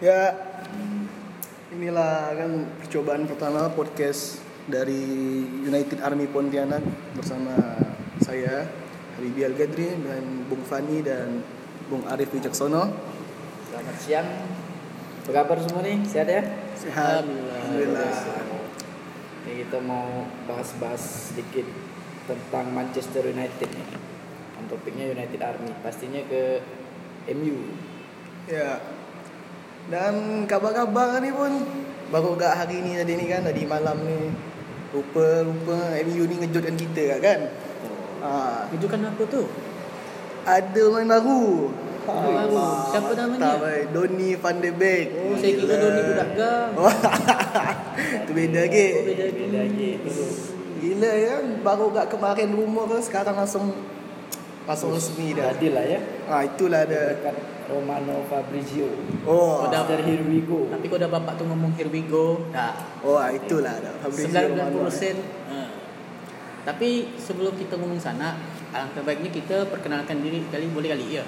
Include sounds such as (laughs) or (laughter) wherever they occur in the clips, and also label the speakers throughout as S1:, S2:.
S1: Ya, inilah kan percobaan pertama podcast dari United Army Pontianak bersama saya Habibi Al Gadri dan Bung Fani dan Bung Arif Wicaksono.
S2: Selamat siang. Apa kabar semua nih? Sehat ya?
S1: Sehat.
S2: Alhamdulillah. Ini kita mau bahas-bahas sedikit tentang Manchester United nih. Topiknya United Army. Pastinya ke MU.
S1: Ya. Dan kabar-kabar ni pun baru gak hari ni tadi ni kan tadi malam ni rupa-rupa MU ni ngejutkan kita kan. Ha,
S3: Rujukan apa tu?
S1: ada main baru.
S3: Main baru. Siapa namanya?
S1: Tak baik. Donny van de Beek.
S3: Oh, saya kira Doni budak gang. (laughs)
S1: Itu beda?
S3: Oh, beda lagi.
S2: Beda lagi.
S1: Gila ya, baru gak kemarin rumor ke sekarang langsung langsung resmi dah.
S2: Adil lah ya.
S1: Ah itulah ada.
S2: Romano Fabrizio.
S1: Oh,
S3: Oh, dah.
S2: After here we go.
S3: Tapi kau dah bapak tu ngomong here we go. Dah.
S1: oh ah, itulah ada. Fabrizio
S3: 90
S1: Romano.
S3: persen. Ha. Tapi sebelum kita ngomong sana, alangkah baiknya kita perkenalkan diri kali boleh kali ya.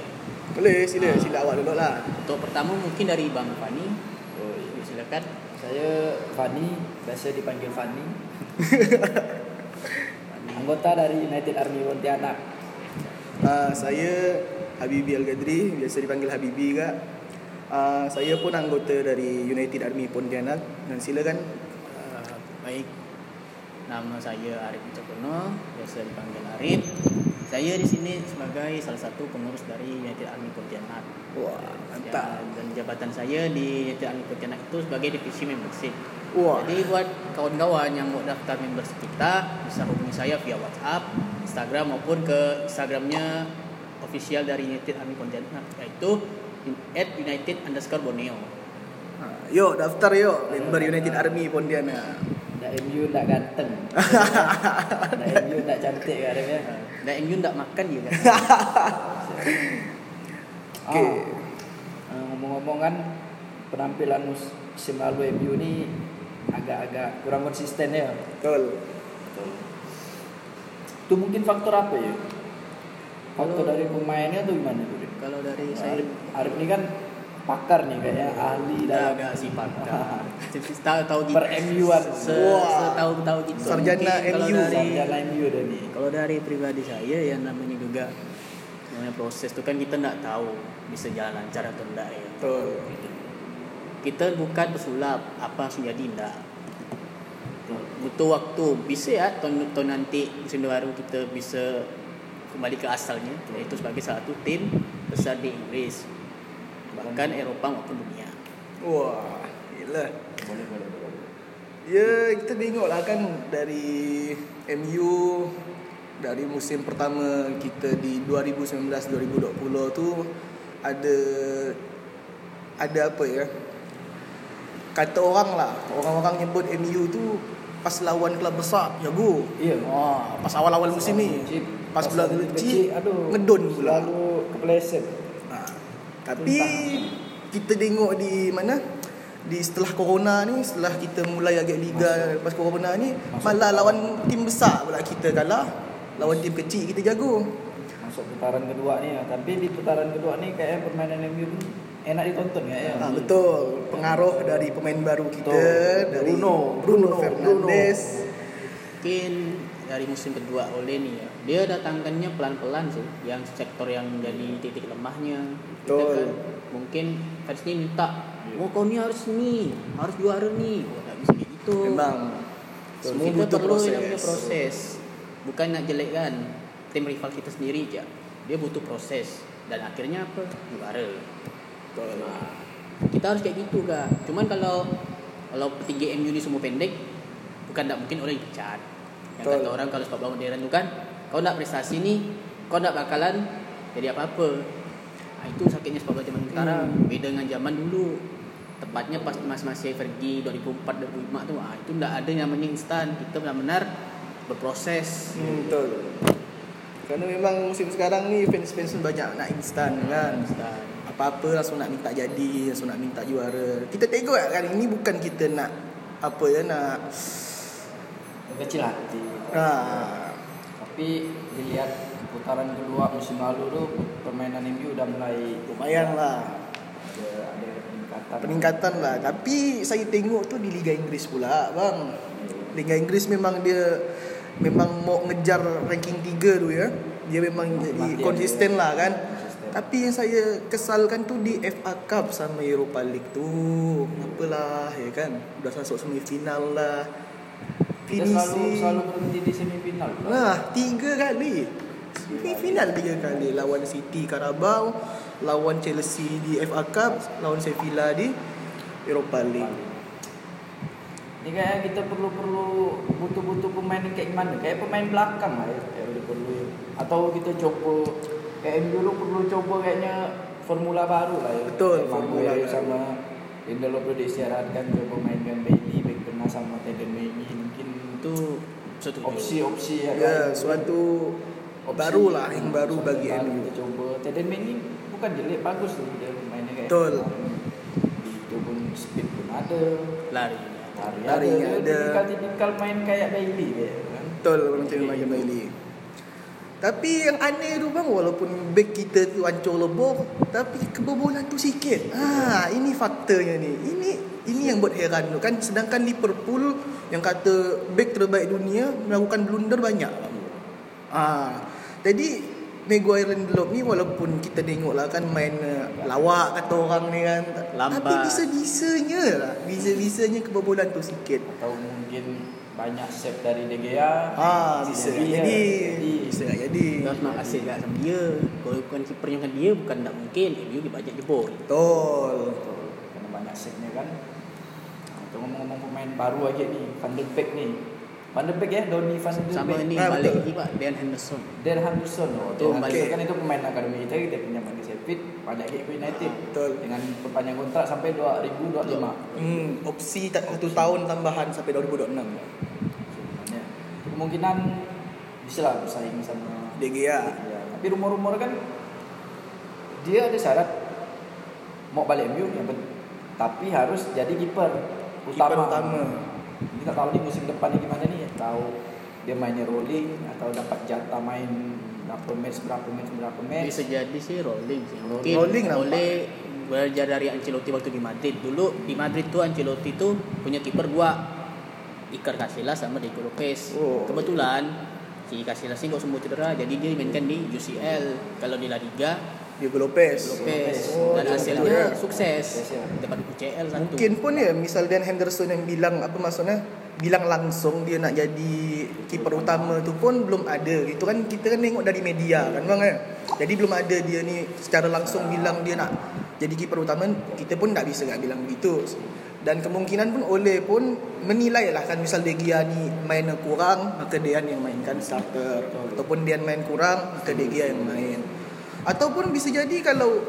S1: Boleh sila,
S3: Ah.
S1: sila awak dulu lah.
S3: Untuk pertama mungkin dari Bang Fani.
S2: Oh, iya.
S3: Silakan.
S2: Saya Fani, biasa dipanggil (laughs) Fani. Anggota dari United Army Pontianak.
S1: Ah, saya Habibi Al Gadri, biasa dipanggil Habibi kak. Ah, saya pun anggota dari United Army Pontianak dan silakan.
S3: Uh, baik. Nama saya Arif Wicakono, biasa dipanggil Arif. Saya di sini sebagai salah satu pengurus dari United Army Pontianak.
S1: Wah, mantap.
S3: Ya, dan jabatan saya di United Army Pontianak itu sebagai divisi membership.
S1: Wah.
S3: Jadi buat kawan-kawan yang mau daftar membership kita bisa hubungi saya via WhatsApp, Instagram maupun ke Instagramnya official dari United Army Pontianak yaitu at United underscore Borneo.
S1: Ah, yuk daftar yuk member United Army Pontianak.
S2: Ndak MU ndak ganteng. (laughs) Ndak MU ndak cantik kan Arif ya.
S3: Dan MU tak makan juga (laughs) kan.
S1: Okey.
S2: Ah, eh, ngomong-ngomong kan penampilan mus- musim lalu MU ni agak-agak kurang konsisten ya.
S1: Betul.
S2: Itu mungkin faktor apa ya? Faktor
S3: Kalau-
S2: dari pemainnya tuh gimana tuh?
S3: Kalau dari saya
S2: Arif, Arif ini kan pakar nih kayaknya ahli dalam
S3: agak sifat (laughs) tahu tahu gitu.
S2: Per MU-an.
S3: Se,
S1: Wah.
S3: tahu tahu gitu.
S1: Sarjana MU.
S2: sarjana MU dan
S3: kalau dari pribadi saya yang namanya juga namanya proses itu kan kita nggak tahu bisa jalan lancar atau enggak ya.
S1: Betul.
S3: Kita bukan pesulap apa yang jadi enggak. Butuh waktu. Bisa ya tahun, tahun nanti musim baru kita bisa kembali ke asalnya yaitu sebagai salah satu tim besar di Inggris bahkan Eropa maupun dunia.
S1: Wah, gila.
S2: Boleh boleh boleh.
S1: Ya, kita tengoklah kan dari MU dari musim pertama kita di 2019-2020 tu ada ada apa ya? Kata orang lah, orang-orang nyebut MU tu pas lawan klub besar jago.
S2: Iya.
S1: Oh, pas awal-awal musim ni. Pas bulan
S2: lagi
S1: kecil,
S2: aduh.
S1: ngedon pula.
S2: Lalu kepleset.
S1: Ha. Tapi kita tengok di mana di setelah corona ni setelah kita mulai agak liga lepas corona ni
S2: Masuk
S1: malah lawan tim besar pula kita kalah lawan tim kecil kita jago
S2: Masuk putaran kedua nih ya. Tapi di putaran kedua nih kayak permainan MU ni enak ditonton ya. ya?
S1: ha, betul pengaruh dari pemain baru kita
S2: Betul.
S1: dari
S2: Bruno.
S1: Bruno
S2: Bruno.
S1: Fernandes
S3: mungkin dari musim kedua oleh nih ya. Dia datangkannya pelan-pelan sih yang sektor yang jadi titik lemahnya. Kita
S1: Betul.
S3: kan. Mungkin ini minta oh kau ni harus ni harus juara nih oh tak bisa gitu.
S1: Memang. Semua
S3: kita
S1: butuh
S3: perlu
S1: proses,
S3: yang proses. bukan nak jelekkan tim rival kita sendiri aja dia butuh proses. Dan akhirnya apa? Juara.
S1: Betul.
S3: Nah, kita harus kayak gitu kak. Cuman kalau kalau petinggi MU ni semua pendek bukan tak mungkin orang dipecat yang
S1: Betul.
S3: kata orang kalau sepak bola modern tu kan kau nak prestasi ni kau nak bakalan jadi apa-apa. Nah, itu sakitnya sepak bola zaman sekarang. Beda dengan zaman dulu. Tepatnya pas mas-masih Fergie 2004 2005 tu ah itu tak ada yang namanya instan. Kita benar-benar berproses.
S1: Hmm, betul. Kerana memang musim sekarang ni fans-fans pun banyak nak instan kan.
S3: instan.
S1: Apa-apa langsung nak minta jadi langsung nak minta juara. Kita tengok lah kan ini bukan kita nak apa ya nak
S2: Kecil hati.
S1: ha,
S2: Tapi dilihat putaran kedua musim lalu tuh permainan MU udah mulai
S1: lumayan lah.
S2: ada ada peningkatan. Peningkatan.
S1: lah. Tapi saya tengok tu di Liga Inggris pula bang. Liga Inggris memang dia memang mau ngejar ranking 3 tu ya. Dia memang jadi
S2: Mati
S1: konsisten
S2: dia.
S1: lah kan.
S2: Konsisten.
S1: tapi yang saya kesalkan tu di FA Cup sama Europa League tu. Apalah ya kan. Udah masuk semifinal lah
S2: Kita selalu selalu berhenti di semifinal.
S1: Nah, tiga kali. Semifinal tiga kali lawan City Carabao, lawan Chelsea di FA Cup, lawan Sevilla di Europa League.
S2: Ini kayak kita perlu perlu butuh butuh pemain kayak gimana? Kayak pemain belakang lah ya. Kayak perlu. Atau kita coba kayak MU dulu perlu coba kayaknya formula baru lah ya.
S1: Betul,
S2: Kayak
S1: formula baru.
S2: sama Lindelof udah disyaratkan coba mainkan Bailey, back tengah sama Mengi mungkin
S3: Itu setuju.
S2: opsi-opsi ya.
S1: Ya, suatu
S2: Opsi
S1: baru lah yang baru
S2: suatu
S1: bagi
S2: baru
S1: MU.
S2: Kita coba Teden Mengi bukan jelek bagus tuh dia mainnya kayak.
S1: Betul.
S2: Itu pun speed pun ada.
S3: Lari.
S2: Lari,
S1: Lari
S2: ada.
S1: ada.
S2: Tipikal-tipikal main kayak Bailey dia kan.
S1: Betul macam macam Bailey. Tapi yang aneh tu bang walaupun back kita tu hancur lebur tapi kebobolan tu sikit. Ha, ini faktanya ni. Ini ini yang buat heran tu kan sedangkan Liverpool yang kata back terbaik dunia melakukan blunder banyak. Ah, jadi Maguire dan Lindelof ni walaupun kita tengok lah kan main uh, lawak kata orang ni kan
S3: Lambat.
S1: Tapi bisa-bisanya lah Bisa-bisanya kebobolan tu sikit
S2: Atau mungkin banyak save dari De Gea.
S1: Ah, bisa
S2: Jadi,
S1: tak jadi
S2: jadi.
S1: Bisa tak jadi
S3: Kita harus nak kasih kat sama dia. Kalau bukan kipernya kan dia bukan tak mungkin. MU dia banyak jebol.
S1: Betul
S2: Betul. Karena banyak save-nya kan. Itu ngomong-ngomong pemain baru aja nih, Van de Beek nih. Van de Beek ya, Donny Van de Beek.
S3: Sama ni
S1: Ah,
S3: balik lagi pak Dan Henderson.
S2: Dan Henderson oh, Dan Henderson kan itu pemain akademi kita kita pinjam ke Sheffield, banyak ke United.
S1: Betul.
S2: Dengan perpanjang kontrak sampai 2025.
S1: hmm, Opsi satu tahun tambahan sampai 2026
S2: Sebenarnya kemungkinan bisa lah bersaing sama
S1: De Gea
S2: Ya, tapi rumor-rumor kan dia ada syarat mau balik MU yang pen- tapi harus jadi kiper utama.
S1: Kiper utama
S2: Kita tahu nih musim depan ini gimana nih? Tahu dia mainnya rolling atau dapat jatah main berapa match berapa match berapa match.
S3: Bisa jadi sih rolling sih. Mungkin
S1: Rolling nampak.
S3: boleh belajar dari Ancelotti waktu di Madrid. Dulu di Madrid tuh Ancelotti tuh punya kiper dua. Iker Casillas sama Diego Lopez.
S1: Oh.
S3: Kebetulan si Casillas ini kok semua cedera jadi dia dimainkan di UCL. Kalau di La Liga
S1: Diego Lopez
S3: Lopez
S1: Oh,
S3: dan hasilnya
S1: ya.
S3: sukses
S2: Sukses, ya.
S3: dapat UCL satu.
S1: Mungkin pun ya misal Dan Henderson yang bilang apa maksudnya bilang langsung dia nak jadi kiper utama tu pun belum ada. Itu kan kita kan tengok dari media kan bang ya. Jadi belum ada dia ni secara langsung bilang dia nak jadi kiper utama kita pun tak bisa nak bilang begitu. Dan kemungkinan pun oleh pun menilai lah kan misal De Gea ni main kurang maka dia yang mainkan starter ataupun dia main kurang maka De Gea yang main. Ataupun bisa jadi kalau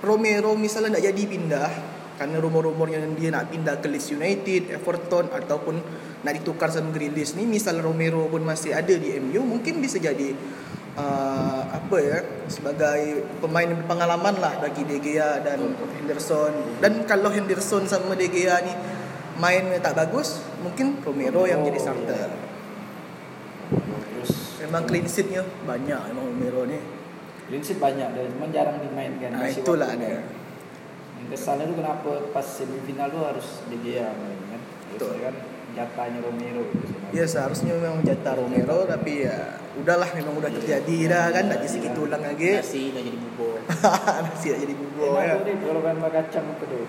S1: Romero misalnya nak jadi pindah karena rumor-rumornya dia nak pindah ke Leeds United, Everton ataupun nak ditukar sama Grealish ni misal Romero pun masih ada di MU mungkin bisa jadi uh, apa ya sebagai pemain berpengalaman lah bagi De Gea dan Henderson dan kalau Henderson sama De Gea ni main tak bagus mungkin Romero yang jadi starter memang clean sheet-nya banyak memang Romero ni
S2: prinsip banyak dia cuma jarang dimainkan.
S1: nah itulah
S2: waktu
S1: dia.
S2: Yang kesalnya tu kenapa pas semifinal tu harus De Gea main kan.
S1: Betul.
S2: Kan jatahnya Romero gitu sebenarnya.
S1: Ya seharusnya memang jatah Romero tapi ya udahlah memang udah terjadi dah kan nak jadi segitu ulang lagi.
S3: Nasi dah jadi bubur.
S1: Nasi nak jadi bubur
S2: Enak
S1: ya.
S2: tu dia kalau tambah kacang apa tu.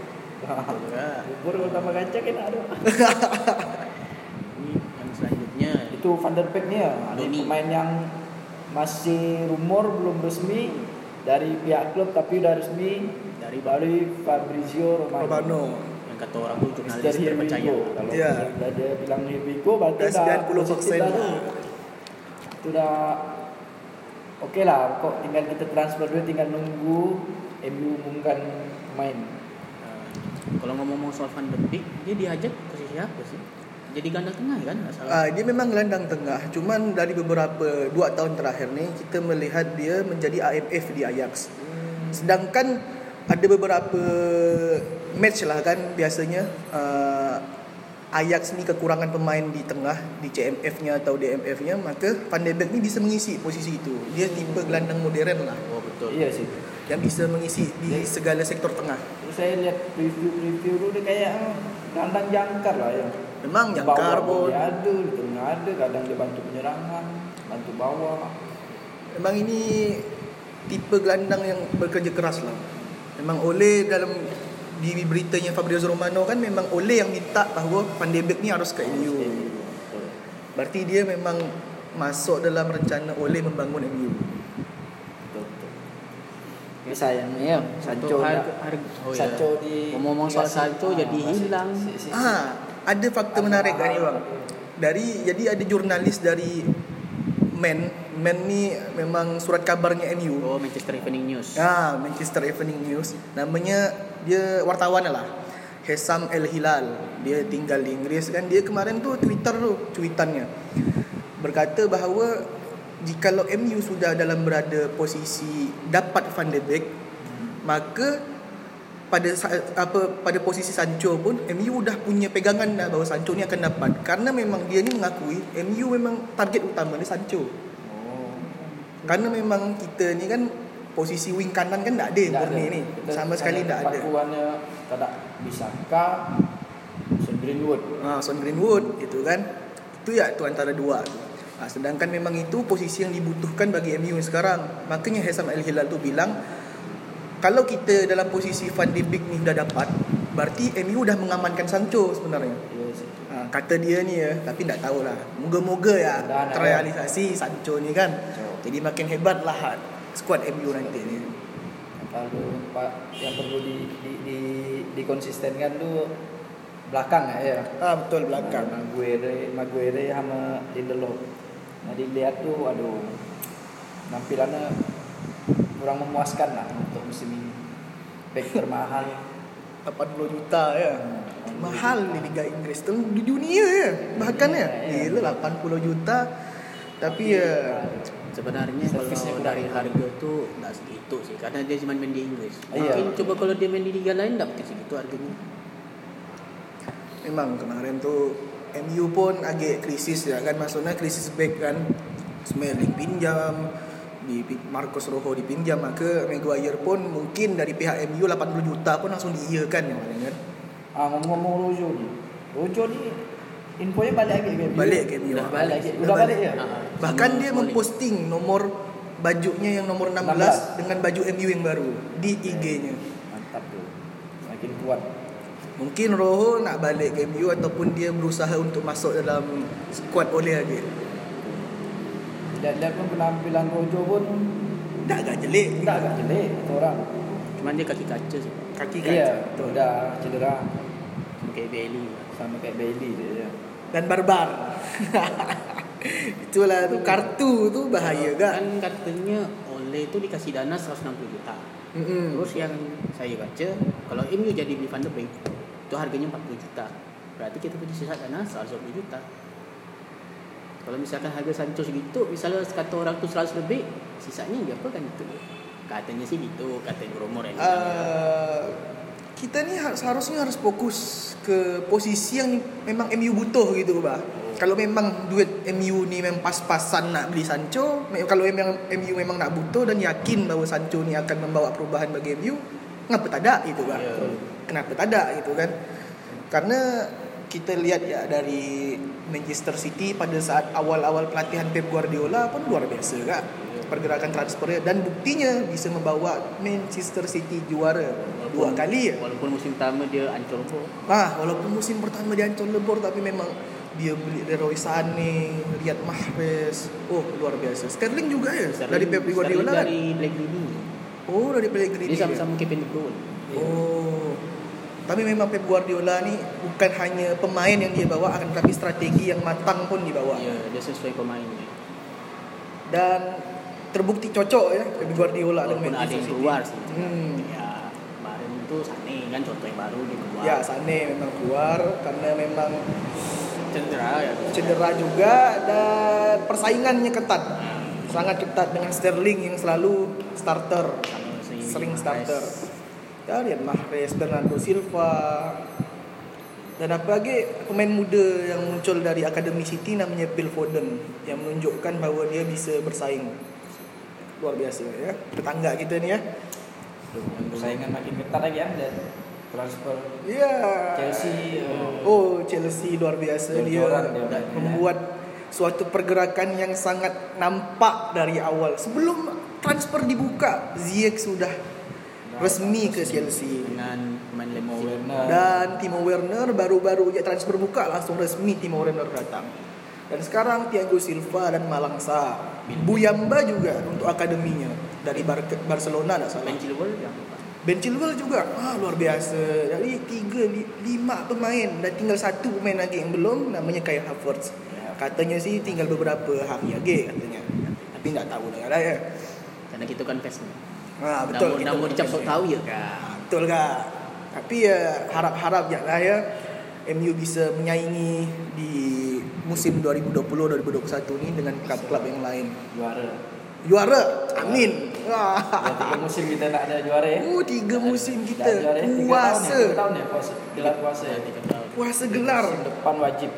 S3: Ya.
S2: Bubur kalau tambah kacang enak tu. (laughs)
S3: Ini yang selanjutnya
S2: Itu Van der Beek ni ya. Pemain yang masih rumor belum resmi dari pihak klub tapi udah resmi
S3: dari
S2: dari Fabrizio Romano.
S1: Romano.
S3: yang kata orang tuh
S2: Mister
S3: jurnalis terpercaya.
S2: Kalau yeah. dia bilang Hirviko berarti
S1: Dah
S2: dah
S1: 90%
S2: positif dah tu.
S1: lah.
S2: Itu dah Okey lah, kok tinggal kita transfer dulu tinggal nunggu MU umumkan main.
S3: Uh, kalau ngomong soal Van der Beek, dia diajak posisi apa sih? Jadi ganda tengah kan nggak salah.
S1: Ah, dia memang gelandang tengah. Cuman dari beberapa dua tahun terakhir ni kita melihat dia menjadi AMF di Ajax. Sedangkan ada beberapa match lah kan biasanya uh, Ajax ni kekurangan pemain di tengah di CMF-nya atau DMF-nya maka Van de Beek ni bisa mengisi posisi itu. Dia tipe gelandang modern lah.
S3: Oh betul.
S2: Iya sih.
S1: yang bisa mengisi di segala sektor tengah.
S2: Saya lihat review-review dulu dia kayak kandang jangkar lah ya.
S1: Memang jangkar pun.
S2: Dia ada, di tengah ada, kadang dia bantu penyerangan, bantu bawah.
S1: Memang ini tipe gelandang yang bekerja keras lah. Memang oleh dalam di beritanya Fabrizio Romano kan memang oleh yang minta bahawa Van de Beek ni harus ke MU. Berarti dia memang masuk dalam rencana oleh membangun MU.
S2: Tapi sayangnya ya, Sancho
S3: harga, harga oh ya.
S2: Sancho di
S3: Ngomong-ngomong soal Sancho
S2: ah,
S3: jadi hilang.
S1: Ah, ada fakta menarik kan ni bang. Dari jadi ada jurnalis dari Men, Men ni memang surat kabarnya MU.
S3: Oh Manchester Evening News.
S1: Ah, Manchester Evening News. Namanya dia wartawan lah. Hesam El Hilal. Dia tinggal di Inggris kan. Dia kemarin tu Twitter tu, cuitannya. Berkata bahawa jikalau MU sudah dalam berada posisi dapat Van de Beek, maka pada apa pada posisi Sancho pun MU dah punya pegangan dah bahawa Sancho ni akan dapat karena memang dia ni mengakui MU memang target utama ni Sancho. Karena memang kita ni kan posisi wing kanan kan tak ada
S2: Tak
S1: Murni
S2: ada.
S1: ni.
S2: Kita
S1: sama sekali tak ada.
S2: Pakuannya tak ada. Bisaka, Son Greenwood.
S1: ha, Son Greenwood itu kan. Itu ya tu antara dua tu. Ha, sedangkan memang itu posisi yang dibutuhkan bagi MU sekarang. Makanya Hesam Al Hilal tu bilang kalau kita dalam posisi Van de Beek ni dah dapat berarti MU dah mengamankan Sancho sebenarnya.
S2: Yes.
S1: ha, kata dia ni ya tapi tak tahulah. Moga-moga ya terrealisasi Sancho ni kan. Jadi makin hebat lah skuad MU nanti ni
S2: Kalau Pak yang perlu di di di dikonsistenkan tu belakang ya.
S1: ah betul belakang
S2: Maguire, Maguire sama Lindelof. Nah dilihat tu aduh nampilannya kurang memuaskan lah untuk musim ini. Back termahal (laughs)
S1: 80 juta ya. Mahal di Liga Inggris tu di dunia ya. Bahkan ya.
S2: Ya.
S1: Gila 80 juta. Tapi ya
S3: Sebenarnya kalau dari harga tu tak segitu sih karena dia cuma main di Inggris.
S2: Iya.
S3: Mungkin coba kalau dia main di liga lain tak mungkin segitu harganya.
S1: memang kemarin tu MU pun agak krisis ya kan maksudnya krisis back kan Smalling pinjam di Marcos Rojo dipinjam maka Maguire pun mungkin dari pihak MU 80 juta pun langsung diiyakan yang kemarin kan
S2: Ah ngomong-ngomong Rojo ni. Rojo ni infonya balik lagi ke MU?
S1: balik ke MU
S3: Udah
S2: Balik. Udah balik ya?
S3: Ah,
S1: bahkan dia memposting nomor bajunya yang nomor 16,
S2: 16.
S1: dengan baju MU yang baru di IG-nya
S2: Mantap tu. Makin kuat.
S1: Mungkin Rojo nak balik ke MU ataupun dia berusaha untuk masuk dalam skuad oleh lagi.
S2: Dan lihat pun penampilan Rojo pun
S1: Dah agak jelek.
S2: tak agak jelek kata orang.
S3: Cuma dia kaki kaca sih.
S1: Kaki kan.
S2: Iya, udah cedera
S3: Sama kayak Bailey.
S2: sama kayak Bailey dia. ya.
S1: Dan barbar. (laughs) (laughs) Itulah tu kartu tu bahaya gak?
S3: Kan katanya oleh tu dikasih dana 160 juta.
S1: Mm-mm.
S3: Terus yang saya baca kalau MU jadi beli Van de Beek itu harganya 40 juta. Berarti kita punya sisa dana 120 juta. Kalau misalkan harga Sancho segitu, misalnya kata orang tu 100 lebih, sisanya dia apa kan itu? Katanya sih gitu, katanya rumor yang
S1: Uh, kita ni har- seharusnya harus fokus ke posisi yang memang MU butuh gitu bah. Kalau memang duit MU ni memang pas-pasan nak beli Sancho, kalau memang MU memang nak butuh dan yakin bahawa Sancho ni akan membawa perubahan bagi MU, ngapa tak ada gitu bah.
S3: Ya.
S1: Kenapa tak ada gitu kan? Karena kita lihat ya dari Manchester City pada saat awal-awal pelatihan Pep Guardiola pun luar biasa kan pergerakan transfernya dan buktinya bisa membawa Manchester City juara dua kali ya.
S3: Walaupun musim pertama dia ancur pun.
S1: Ah, walaupun musim pertama dia ancur lebur tapi memang dia beli Leroy Sané, Riyad Mahrez. Oh, luar biasa. Sterling juga ya dari Pep Guardiola kan?
S3: dari Pellegrini.
S1: Oh, dari Pellegrini.
S3: Dia sama-sama Kevin De Bruyne.
S1: Oh. Tapi memang Pep Guardiola ni bukan hanya pemain yang dia bawa akan tetapi strategi yang matang pun dibawa.
S3: Ya, dia sesuai pemainnya.
S1: Dan terbukti cocok ya Pep Guardiola dengan
S3: Walaupun ada
S1: Manchester
S3: yang keluar sih.
S1: Hmm.
S3: Ya, kemarin itu Sane kan contoh yang baru dia keluar.
S1: Ya, Sané memang keluar karena memang
S3: cedera ya.
S1: cedera juga dan persaingannya ketat. Sangat ketat dengan Sterling yang selalu starter, sering
S3: Mahrez.
S1: starter. Ya, lihat Mahrez, Bernardo Silva. Dan apa lagi pemain muda yang muncul dari Akademi City namanya Phil Foden yang menunjukkan bahawa dia bisa bersaing. Luar biasa ya. Tetangga kita ni ya.
S2: Persaingan makin ketat lagi dan transfer
S1: Iya.
S2: Chelsea eh,
S1: Oh, Chelsea luar biasa dia
S2: dia
S1: membuat suatu pergerakan yang sangat nampak dari awal. Sebelum transfer dibuka, Ziyech sudah resmi ke Chelsea.
S3: dengan pemain
S2: Timo. Werner.
S1: Dan Timo Werner baru-baru aja transfer buka langsung resmi Timo Werner datang. Dan sekarang Thiago Silva dan Malang Sarr. Buyamba juga untuk akademinya dari Bar- Barcelona tak salah.
S3: Ben Chilwell
S1: Ben Chilwell juga ah, luar biasa. Dari tiga li- lima pemain dan tinggal satu pemain lagi yang belum namanya Kai Havertz.
S2: Ya.
S1: Katanya sih tinggal beberapa hari lagi katanya. Tapi nggak tahu lah ya.
S3: karena gitu kan fesnya.
S1: Ah, betul.
S3: dah mau dicap sok tahu ya kan.
S1: Ah, betul kak. Tapi ya harap-harap ya lah ya MU bisa menyaingi di musim 2020-2021 ini dengan klub-klub yang lain.
S2: juara.
S1: Juara, amin. Wah.
S2: tiga musim kita tak ada juara ya.
S1: Oh, tiga musim kita
S2: juara ya. Tiga
S1: puasa.
S2: tahun ya, tiga tahun ya puasa. Gelar puasa ya.
S3: Tiga tahun.
S1: Puasa gelar.
S2: Musim depan wajib.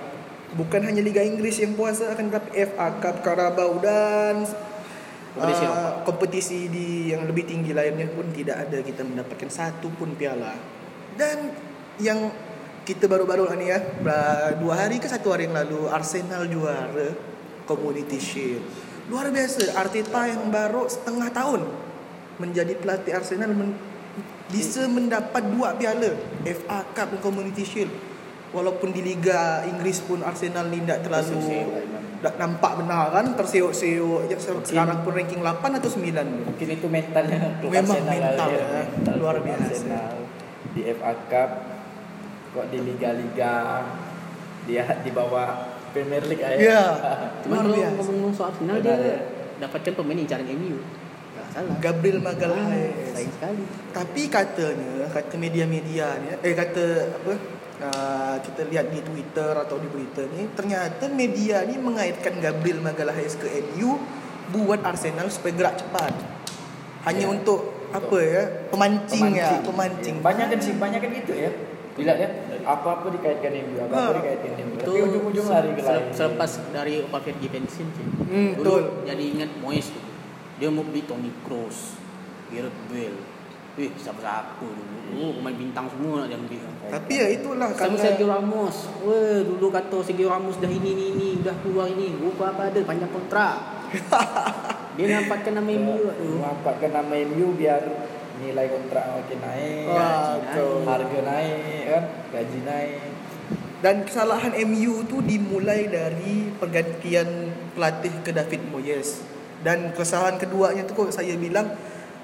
S1: Bukan hanya Liga Inggris yang puasa akan tetapi FA Cup, Carabao dan
S3: Kompetisi
S1: uh, kompetisi di yang lebih tinggi lainnya pun tidak ada kita mendapatkan satu pun piala. Dan yang kita baru-baru ini ya ba- dua hari ke satu hari yang lalu Arsenal juara Community Shield. Luar biasa Arteta yang baru setengah tahun menjadi pelatih Arsenal men- bisa mendapat dua piala FA Cup dan Community Shield. Walaupun di Liga Inggris pun Arsenal ni tidak terlalu tak nampak benar kan terseok-seok ya, sekarang pun ranking 8 atau 9
S2: Mungkin itu mentalnya klub
S1: Memang
S2: Arsenal
S1: mental
S2: lah,
S1: ya.
S2: Mental
S1: Luar biasa.
S2: Arsenal. Di FA Cup kok di liga-liga dia di bawah Premier League aja.
S1: Ya, (laughs)
S3: Cuma kalau
S1: biasa.
S3: ngomong soal final dia
S2: ya.
S3: dapatkan pemain incaran MU. Tak salah.
S1: Gabriel
S3: Ah,
S1: Magalhaes.
S3: sayang sekali.
S1: Tapi katanya, kata media-media ni, eh kata apa? Uh, kita lihat di Twitter atau di berita ni, ternyata media ni mengaitkan Gabriel Magalhaes ke MU buat Arsenal supaya gerak cepat. Hanya
S2: Ya.
S1: untuk apa ya? Pemancing, ya, pemancing.
S2: Ya, Banyak kan sih, banyak kan gitu ya. Bila ya apa-apa dikaitkan MU, apa-apa dikaitkan MU. Tapi ujung-ujung lari ke lain.
S3: sel- Selepas dari Opa Fergie pensiun sih.
S1: Hmm,
S3: Dulu
S1: betul.
S3: jadi ingat Moyes tuh. Dia mau beli Toni Kroos, Gareth Bale. Wih, siapa-siapa dulu. Oh, pemain bintang semua nak dia ambil.
S1: Tapi ya itulah
S3: Sama
S1: karena
S3: Sergio Ramos. Weh, dulu kata Sergio Ramos dah ini ini ini, dah keluar ini. Rupa apa ada panjang kontrak. (laughs) dia nampakkan nama MU tu.
S2: Memanfaatkan nama MU biar nilai kontrak makin naik,
S1: Wah,
S2: naik, harga naik kan, gaji naik.
S1: Dan kesalahan MU tu dimulai dari pergantian pelatih ke David Moyes. Dan kesalahan keduanya tu kok saya bilang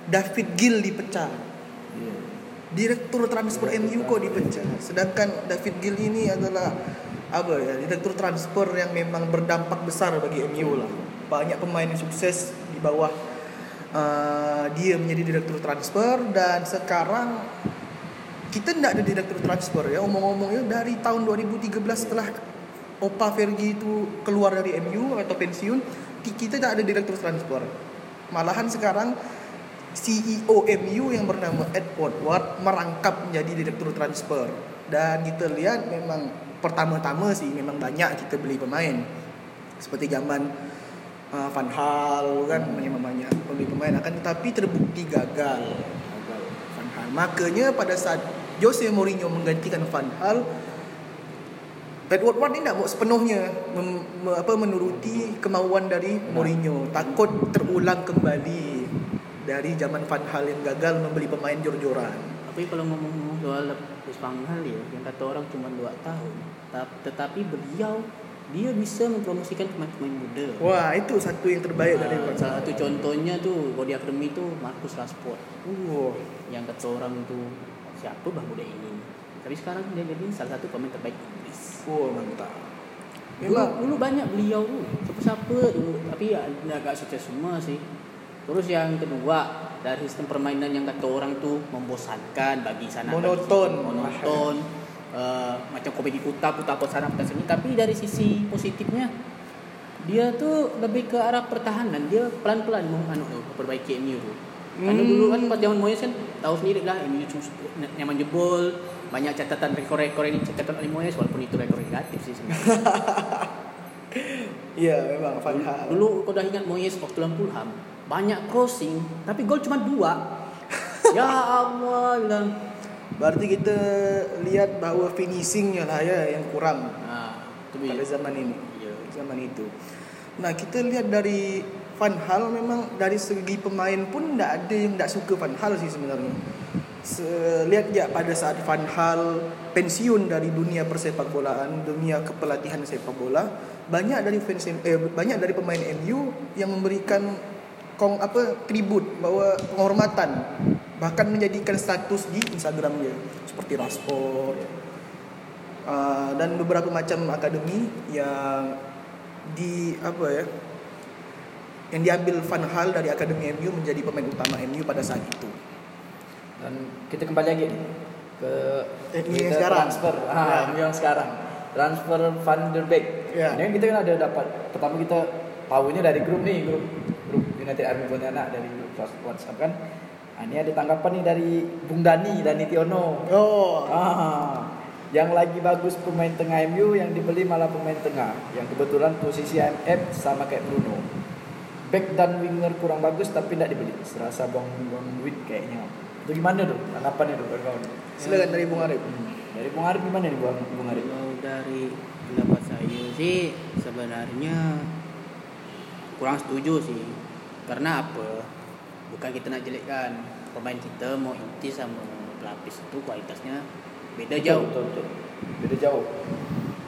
S1: David Gill dipecah.
S2: Iya.
S1: Direktur transfer MU kok dipecah. Sedangkan David Gill ini adalah apa ya, direktur transfer yang memang berdampak besar bagi MU lah. Banyak pemain yang sukses di bawah uh, dia menjadi direktur transfer dan sekarang kita tidak ada direktur transfer ya. Omong-omongnya dari tahun 2013 setelah Opa Fergie itu keluar dari MU atau pensiun kita tak ada direktur transfer. Malahan sekarang CEO MU yang bernama Ed Woodward merangkap menjadi direktur transfer. Dan kita lihat memang pertama-tama sih memang banyak kita beli pemain. Seperti zaman uh, Van Hal kan memang banyak beli pemain akan tetapi terbukti gagal Van Hal. Makanya pada saat Jose Mourinho menggantikan Van Hal, Ed Woodward ni tak mau sepenuhnya mem, me, apa menuruti kemauan dari Mourinho. Takut terulang kembali dari zaman Van Hal yang gagal membeli pemain jor-joran.
S3: Tapi kalau ngomong soal Van Gaal ya, yang kata orang cuma 2 tahun. Ta- Tetapi beliau dia bisa mempromosikan pemain-pemain muda.
S1: Wah, itu satu yang terbaik dari
S3: Ah,
S1: Van Hal.
S3: salah satu contohnya tuh kalau di akademi tuh Marcus Rashford
S1: Uh,
S3: yang kata orang tuh siapa bah budak ini. Tapi sekarang dia jadi salah satu pemain terbaik Inggris.
S1: oh, mantap. Memang
S3: dulu banyak beliau tuh siapa-siapa dulu tapi ya agak sukses semua sih. Terus yang kedua dari sistem permainan yang kata orang tuh membosankan bagi sana bagi
S1: Monoton.
S3: sini. monoton Eh, macam komedi putar putar putar sana putar sini tapi dari sisi positifnya dia tuh lebih ke arah pertahanan dia pelan-pelan mau anu perbaiki MU tuh karena
S1: Hmm.
S3: dulu kan pas zaman Moyes kan tahu sendiri lah MU nyaman jebol banyak catatan rekor-rekor ini catatan oleh Moyes walaupun itu rekor negatif sih sebenarnya
S1: Iya, (laughs) memang Van.
S3: Dulu kau dah ingat Moyes waktu lawan Fulham banyak crossing tapi gol cuma dua. (laughs) ya Allah bilang
S1: Berarti kita lihat bahwa finishingnya lah ya yang kurang
S3: itu
S1: pada zaman ini.
S3: Iya.
S1: Zaman itu. Nah kita lihat dari Van Hal memang dari segi pemain pun tidak ada yang tidak suka Van Hal sih sebenarnya. Se- lihat ya pada saat Van Hal pensiun dari dunia persepak bolaan, dunia kepelatihan sepak bola, banyak dari fans eh, banyak dari pemain MU yang memberikan kong apa tribut bahwa penghormatan bahkan menjadikan status di Instagram dia seperti Rashford uh, dan beberapa macam akademi yang di apa ya yang diambil Van Hal dari akademi MU menjadi pemain utama MU pada saat itu.
S2: Dan kita kembali lagi nih ke
S1: Eh, ini
S2: kita
S1: yang sekarang.
S2: transfer.
S1: Ya.
S2: Ah, ini yang sekarang. Transfer Van der Beek.
S1: Ya.
S2: Ini kan kita kan ada dapat pertama kita tahunya dari grup nih, grup grup United Army Pontianak dari grup WhatsApp kan. Ah, ini ada tanggapan nih dari Bung Dani Dani Tiono.
S1: Oh,
S2: Ah, yang lagi bagus pemain tengah MU yang dibeli malah pemain tengah yang kebetulan posisi AMF sama kayak Bruno. Back dan winger kurang bagus tapi tidak dibeli. Serasa buang buang duit kayaknya. Itu gimana tuh? Tanggapannya tuh kawan?
S1: silakan dari Bung Arif.
S2: Hmm. Dari Bung Arif gimana nih Bung Bung Arif?
S3: Kalau dari pendapat saya sih sebenarnya kurang setuju sih. Karena apa? Bukan kita nak jelekkan pemain kita mau inti sama pelapis itu kualitasnya beda jauh.
S2: Betul, betul. Beda jauh.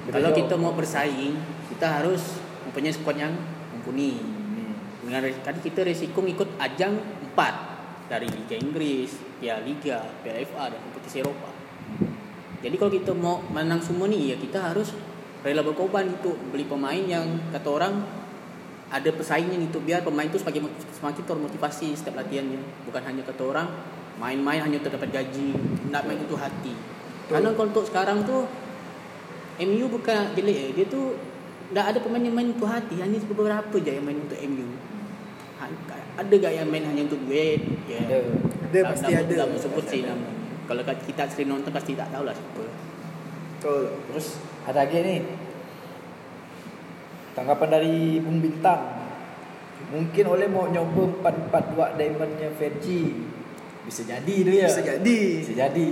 S2: Beda
S3: Kalau
S2: jauh.
S3: kita mau bersaing, kita harus mempunyai skuad yang mumpuni.
S2: Hmm.
S3: Dengan kan kita resiko ngikut ajang 4 dari Liga Inggris, Piala Liga, Piala FA dan kompetisi Eropa. Jadi kalau kita mau menang semua nih ya kita harus rela berkorban itu beli pemain yang kata orang ada pesaingnya gitu biar pemain itu semakin semakin termotivasi setiap latihannya. Bukan hanya kata orang main-main hanya untuk dapat gaji tidak main untuk hati. Karena kalau untuk sekarang tuh MU bukan jelek ya dia tuh tidak ada pemain yang main untuk hati. Hanya beberapa je yang main untuk MU Ha- ada gak yang main hanya untuk duit? Ya.
S2: Ada.
S1: Pasti ada.
S3: mau sebut sih nama kalau kita sering nonton pasti tak tahu lah siapa.
S1: Betul.
S2: Terus? Ada lagi nih tanggapan dari Bung Bintang. Mungkin oleh mau nyoba 442 diamondnya Fergie. Bisa jadi tu ya.
S1: Bisa jadi.
S2: Bisa jadi.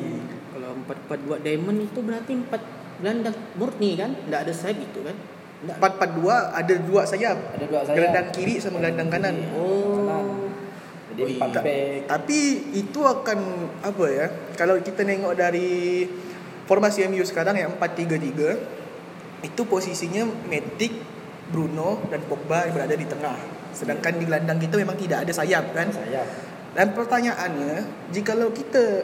S3: Kalau 442 diamond itu berarti 4 gelandang murni kan? Enggak ada sayap gitu kan? Enggak.
S1: 442 ada dua sayap.
S2: Ada dua sayap.
S1: Gelandang kiri sama gelandang kanan.
S3: Oh.
S2: Kanan. Jadi
S3: Oh,
S2: empat
S3: iya.
S2: back.
S1: Tapi itu akan apa ya? Kalau kita nengok dari formasi MU sekarang yang 4-3-3 itu posisinya Matic, Bruno dan Pogba yang berada di tengah. Sedangkan di gelandang kita memang tidak ada sayap kan?
S2: Sayap.
S1: Dan pertanyaannya, jikalau kita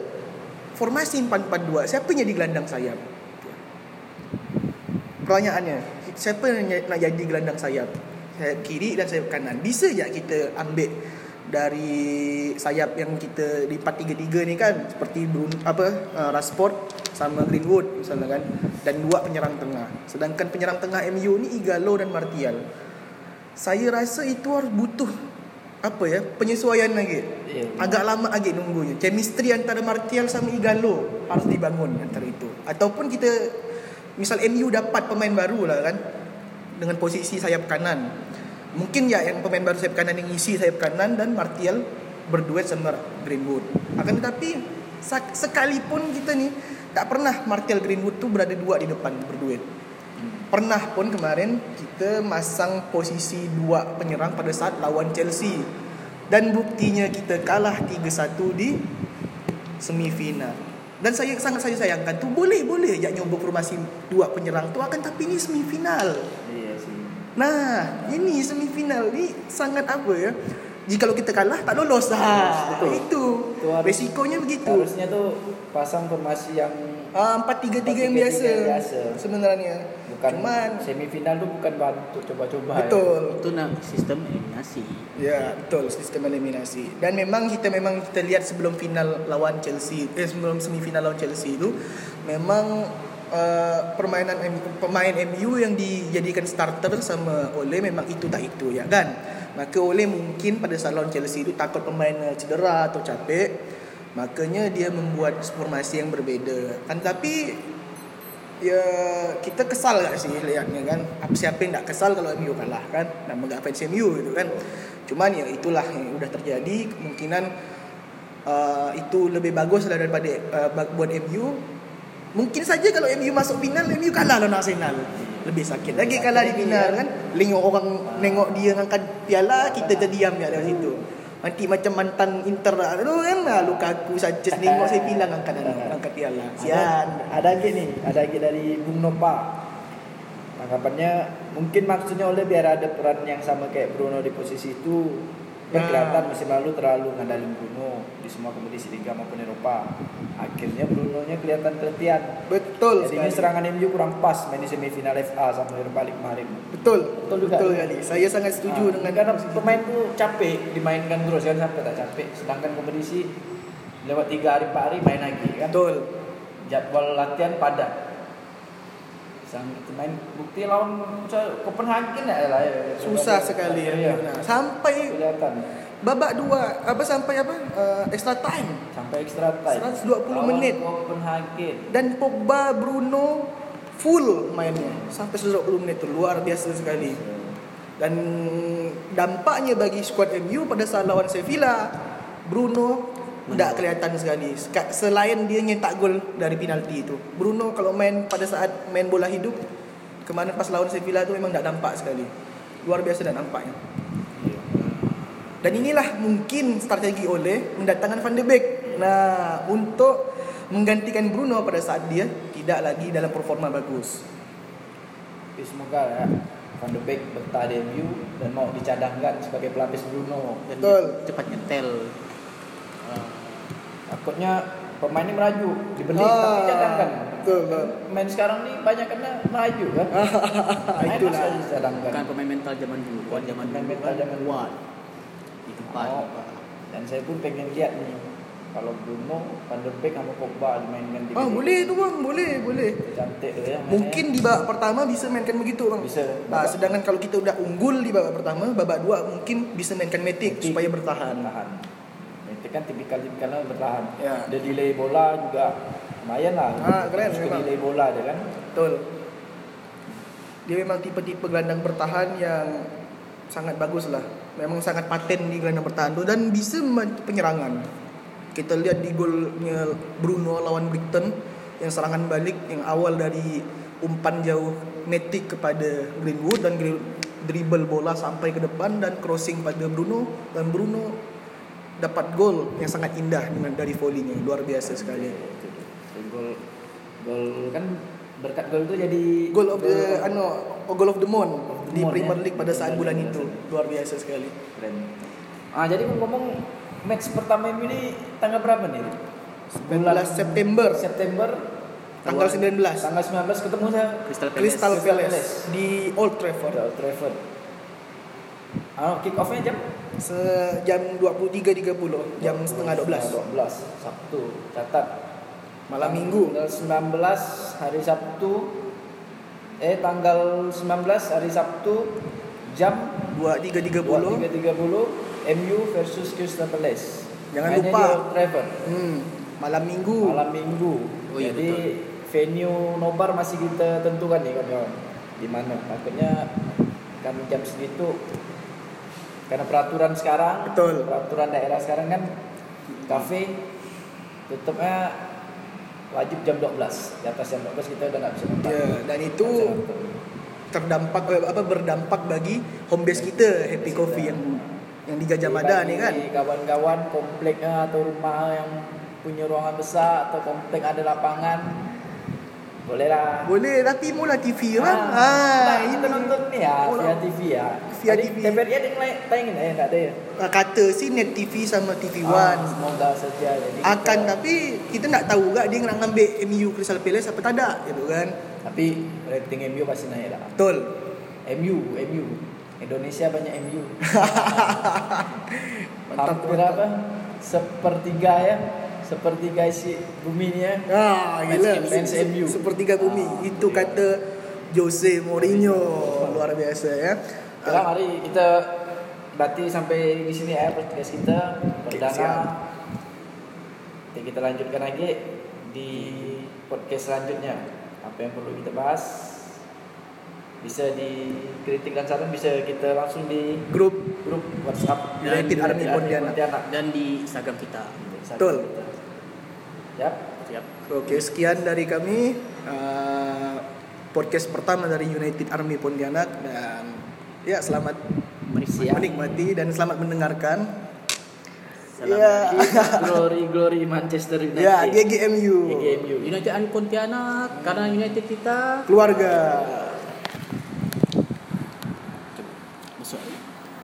S1: formasi 4-4-2, siapa yang jadi gelandang sayap? Pertanyaannya, siapa yang nak jadi gelandang sayap? Sayap kiri dan sayap kanan. Bisa je kita ambil dari sayap yang kita di 4-3-3 ni kan seperti Bruno apa uh, Rashford sama Greenwood misalnya kan dan dua penyerang tengah. Sedangkan penyerang tengah MU ni Igalo dan Martial. Saya rasa itu harus butuh apa ya penyesuaian lagi
S2: Ya.
S1: agak lama lagi nunggunya chemistry antara Martial sama Igalo harus dibangun antara itu ataupun kita misal MU dapat pemain baru lah kan dengan posisi sayap kanan mungkin ya yang pemain baru sayap kanan yang isi sayap kanan dan Martial berduet sama Greenwood akan tetapi sekalipun kita nih tak pernah Martial Greenwood tuh berada dua di depan berduet Pernah pun kemarin kita masang posisi dua penyerang pada saat lawan Chelsea. Dan buktinya kita kalah 3-1 di semifinal. Dan saya sangat saya sayangkan tu boleh boleh ya nyoba formasi dua penyerang tu akan tapi ini semifinal.
S2: Iya.
S1: Nah, ini semifinal ni sangat apa ya? Jika kita kalah tak lolos dah.
S2: Betul.
S1: Itu.
S2: Itu harus-
S1: Resikonya begitu.
S2: Harusnya tuh pasang formasi yang
S1: Ah, 4-3-3 yang
S2: 4-3-3
S1: biasa,
S2: yang biasa.
S1: sebenarnya.
S2: bukan
S1: Cuman
S2: semifinal tuh bukan bahan untuk coba-coba. ya.
S1: betul.
S3: Itu nak sistem eliminasi.
S1: Ya betul sistem eliminasi dan memang kita memang kita lihat sebelum final lawan Chelsea eh sebelum semifinal lawan Chelsea itu memang uh, permainan pemain MU yang dijadikan starter sama Ole memang itu tak itu ya kan? Maka Ole mungkin pada saat lawan Chelsea itu takut pemain uh, cedera atau capek. Makanya dia membuat formasi yang berbeda. Kan tapi ya kita kesal gak sih lihatnya kan? Apa siapa yang tak kesal kalau MU kalah kan? Nama gak fans MU gitu kan? Cuman ya itulah yang udah terjadi. Kemungkinan uh, itu lebih bagus daripada uh, buat MU. Mungkin saja kalau MU masuk final, MU kalah lawan Arsenal. Lebih sakit lagi kalah di final kan. Lingok orang nengok dia angkat piala, kita terdiam ya dari situ. Nanti macam mantan Inter tu kan lah, Lukaku saja nengok saya bilang angkat angkat piala. Sian.
S2: ada lagi nih, ada lagi dari Bung Nopa. Tanggapannya mungkin maksudnya oleh biar ada peran yang sama kayak Bruno di posisi itu. Ya,
S1: Nah.
S2: kelihatan musim lalu terlalu ngandalin Bruno di semua kompetisi Liga maupun Eropa. Akhirnya Bruno-nya kelihatan keletihan.
S1: Betul
S2: Jadinya
S1: sekali.
S2: serangan MU kurang pas main di semifinal FA sama Europa League kemarin.
S1: Betul.
S2: Betul juga.
S1: Betul kali. Saya sangat setuju
S2: Ah,
S1: dengan
S2: karena pemain tuh capek dimainkan terus kan sampai tak capek. Sedangkan kompetisi lewat tiga hari empat hari main lagi kan.
S1: Betul.
S2: Jadwal latihan padat. Sang main bukti lawan Copenhagen ya lah ya.
S1: Susah sekali ya. Nah, Sampai
S2: Kelihatan
S1: babak dua apa sampai apa uh, extra time.
S2: Sampai extra time.
S1: 120
S2: Lawan
S1: menit.
S2: Copenhagen.
S1: dan Pogba Bruno full mainnya. Sampai 120 menit itu luar biasa sekali. Dan dampaknya bagi skuad MU pada saat lawan Sevilla Bruno tidak kelihatan sekali. Seka- selain dia nyetak gol dari penalti itu Bruno kalau main pada saat main bola hidup kemarin pas lawan Sevilla itu memang tidak nampak sekali. Luar biasa dan nampaknya dan inilah mungkin strategi oleh mendatangkan Van de Beek. Nah, untuk menggantikan Bruno pada saat dia tidak lagi dalam performa bagus.
S2: Tapi semoga ya Van de Beek betah di MU dan mau dicadangkan sebagai pelapis Bruno.
S3: Dan
S1: Betul.
S3: cepat nyetel. Ah,
S2: Takutnya pemain ini melaju dibeli
S1: Ah,
S2: tapi cadangkan.
S1: betul, betul.
S2: Main sekarang nih banyak kena melaju kan. (laughs) Main
S1: Itulah.
S2: masih dicadangkan.
S3: bukan pemain mental zaman dulu. Kuat zaman
S2: Pemain
S3: dulu
S2: mental
S3: kan
S2: zaman dulu.
S3: Di tempat.
S2: Oh, dan saya pun pengen lihat nih kalau Bruno, Van der Beek sama Pogba dimainkan di
S1: Ah, boleh tu bang, boleh, boleh.
S2: Cantik tu ya. mainnya.
S1: Mungkin di babak pertama bisa mainkan begitu bang.
S2: Bisa.
S1: Nah, sedangkan kalau kita udah unggul di babak pertama, babak dua mungkin bisa mainkan Matic
S2: Matic.
S1: supaya bertahan.
S2: bertahan. Itu kan tipikal-tipikalnya bertahan.
S1: Ya.
S2: Dia delay bola juga lumayan lah.
S1: Ah, keren memang.
S2: delay bola dia kan.
S1: Betul. Dia memang tipe-tipe gelandang bertahan yang sangat bagus lah. Memang sangat paten di gelandang bertahan tu dan bisa membantu penyerangan. Kita lihat di golnya Bruno lawan Brighton yang serangan balik yang awal dari umpan jauh Matic kepada Greenwood dan dribble bola sampai ke depan dan crossing pada Bruno dan Bruno dapat gol yang sangat indah dengan dari volleynya luar biasa sekali.
S2: Gol gol kan berkat gol itu jadi
S1: Goal of the ano goal of the month di Premier
S2: ya.
S1: League pada saat bulan itu luar biasa sekali.
S2: keren. Ah jadi ngomong match pertama ini tanggal berapa nih?
S1: 19 September
S2: September
S1: tanggal 19
S2: tanggal 19 ketemu saya
S3: Crystal Palace.
S1: Crystal Palace di Old Trafford
S2: Old Trafford. Ah, kick off-nya jam
S1: sejam 23.30 jam setengah 12
S2: 12 Sabtu. Catat.
S1: malam minggu
S2: Tanggal 19 hari Sabtu. Eh tanggal 19 hari Sabtu jam
S1: 23.30
S2: 23.30 MU versus Crystal Palace.
S1: Jangan
S2: Mainnya
S1: lupa.
S2: di Old Trafford.
S1: hmm, malam minggu
S2: Malam Minggu.
S3: Oh iya,
S2: Jadi venue nobar masih kita tentukan nih kawan-kawan. Di mana? Takutnya kan jam segitu karena peraturan sekarang,
S1: Betul.
S2: peraturan daerah sekarang kan kafe tutupnya wajib jam 12. Di atas jam 12 kita udah nggak bisa nonton.
S1: ya dan itu terdampak eh, apa berdampak bagi home base kita Happy Coffee yang yang di Gajah Mada nih kan
S2: kawan-kawan kompleknya atau rumah yang punya ruangan besar atau komplek ada lapangan boleh lah
S1: boleh tapi mula TV kan
S2: Ah,
S1: ah,
S2: nah, kita nonton nih ya
S1: Mula-
S2: via TV ya.
S1: Via
S2: Tadi
S1: TV.
S2: TVRI ada yang lain tayangin eh ada ya.
S1: Ah, kata si Net TV sama TV
S2: Ah,
S1: One
S2: semoga saja jadi
S1: akan
S2: kita-
S1: tapi kita nak tahu gak dia nak ngambil MU Crystal Palace apa tak ada gitu kan
S2: tapi rating MU pasti naik lah.
S1: betul
S2: MU, MU. Indonesia banyak MU. (laughs)
S1: Mantap,
S2: Hampir
S1: mantap.
S2: apa? Sepertiga ya. Sepertiga isi bumi ni ya.
S1: ah gila
S2: Fans MU.
S1: sepertiga bumi
S2: Ah,
S1: itu
S2: iya.
S1: kata Jose Mourinho luar biasa ya
S2: Sekarang mari kita berarti sampai di sini ya podcast kita perdana. Nanti kita lanjutkan lagi di podcast selanjutnya. Apa yang perlu kita bahas bisa dikritik dan saran bisa kita langsung di
S1: grup
S2: grup WhatsApp
S1: United Army Pontianak.
S3: Dan di Instagram kita.
S1: Betul.
S2: Yap.
S3: Siap.
S1: Oke, sekian dari kami uh, podcast pertama dari United Army Pontianak dan ya selamat
S2: Siap.
S1: menikmati dan selamat mendengarkan.
S3: Salam
S1: Ya, (laughs)
S2: glory glory Manchester United.
S1: ya GGMU
S2: GGMU.
S3: United Army Pontianak karena United kita
S1: keluarga.
S3: masuk.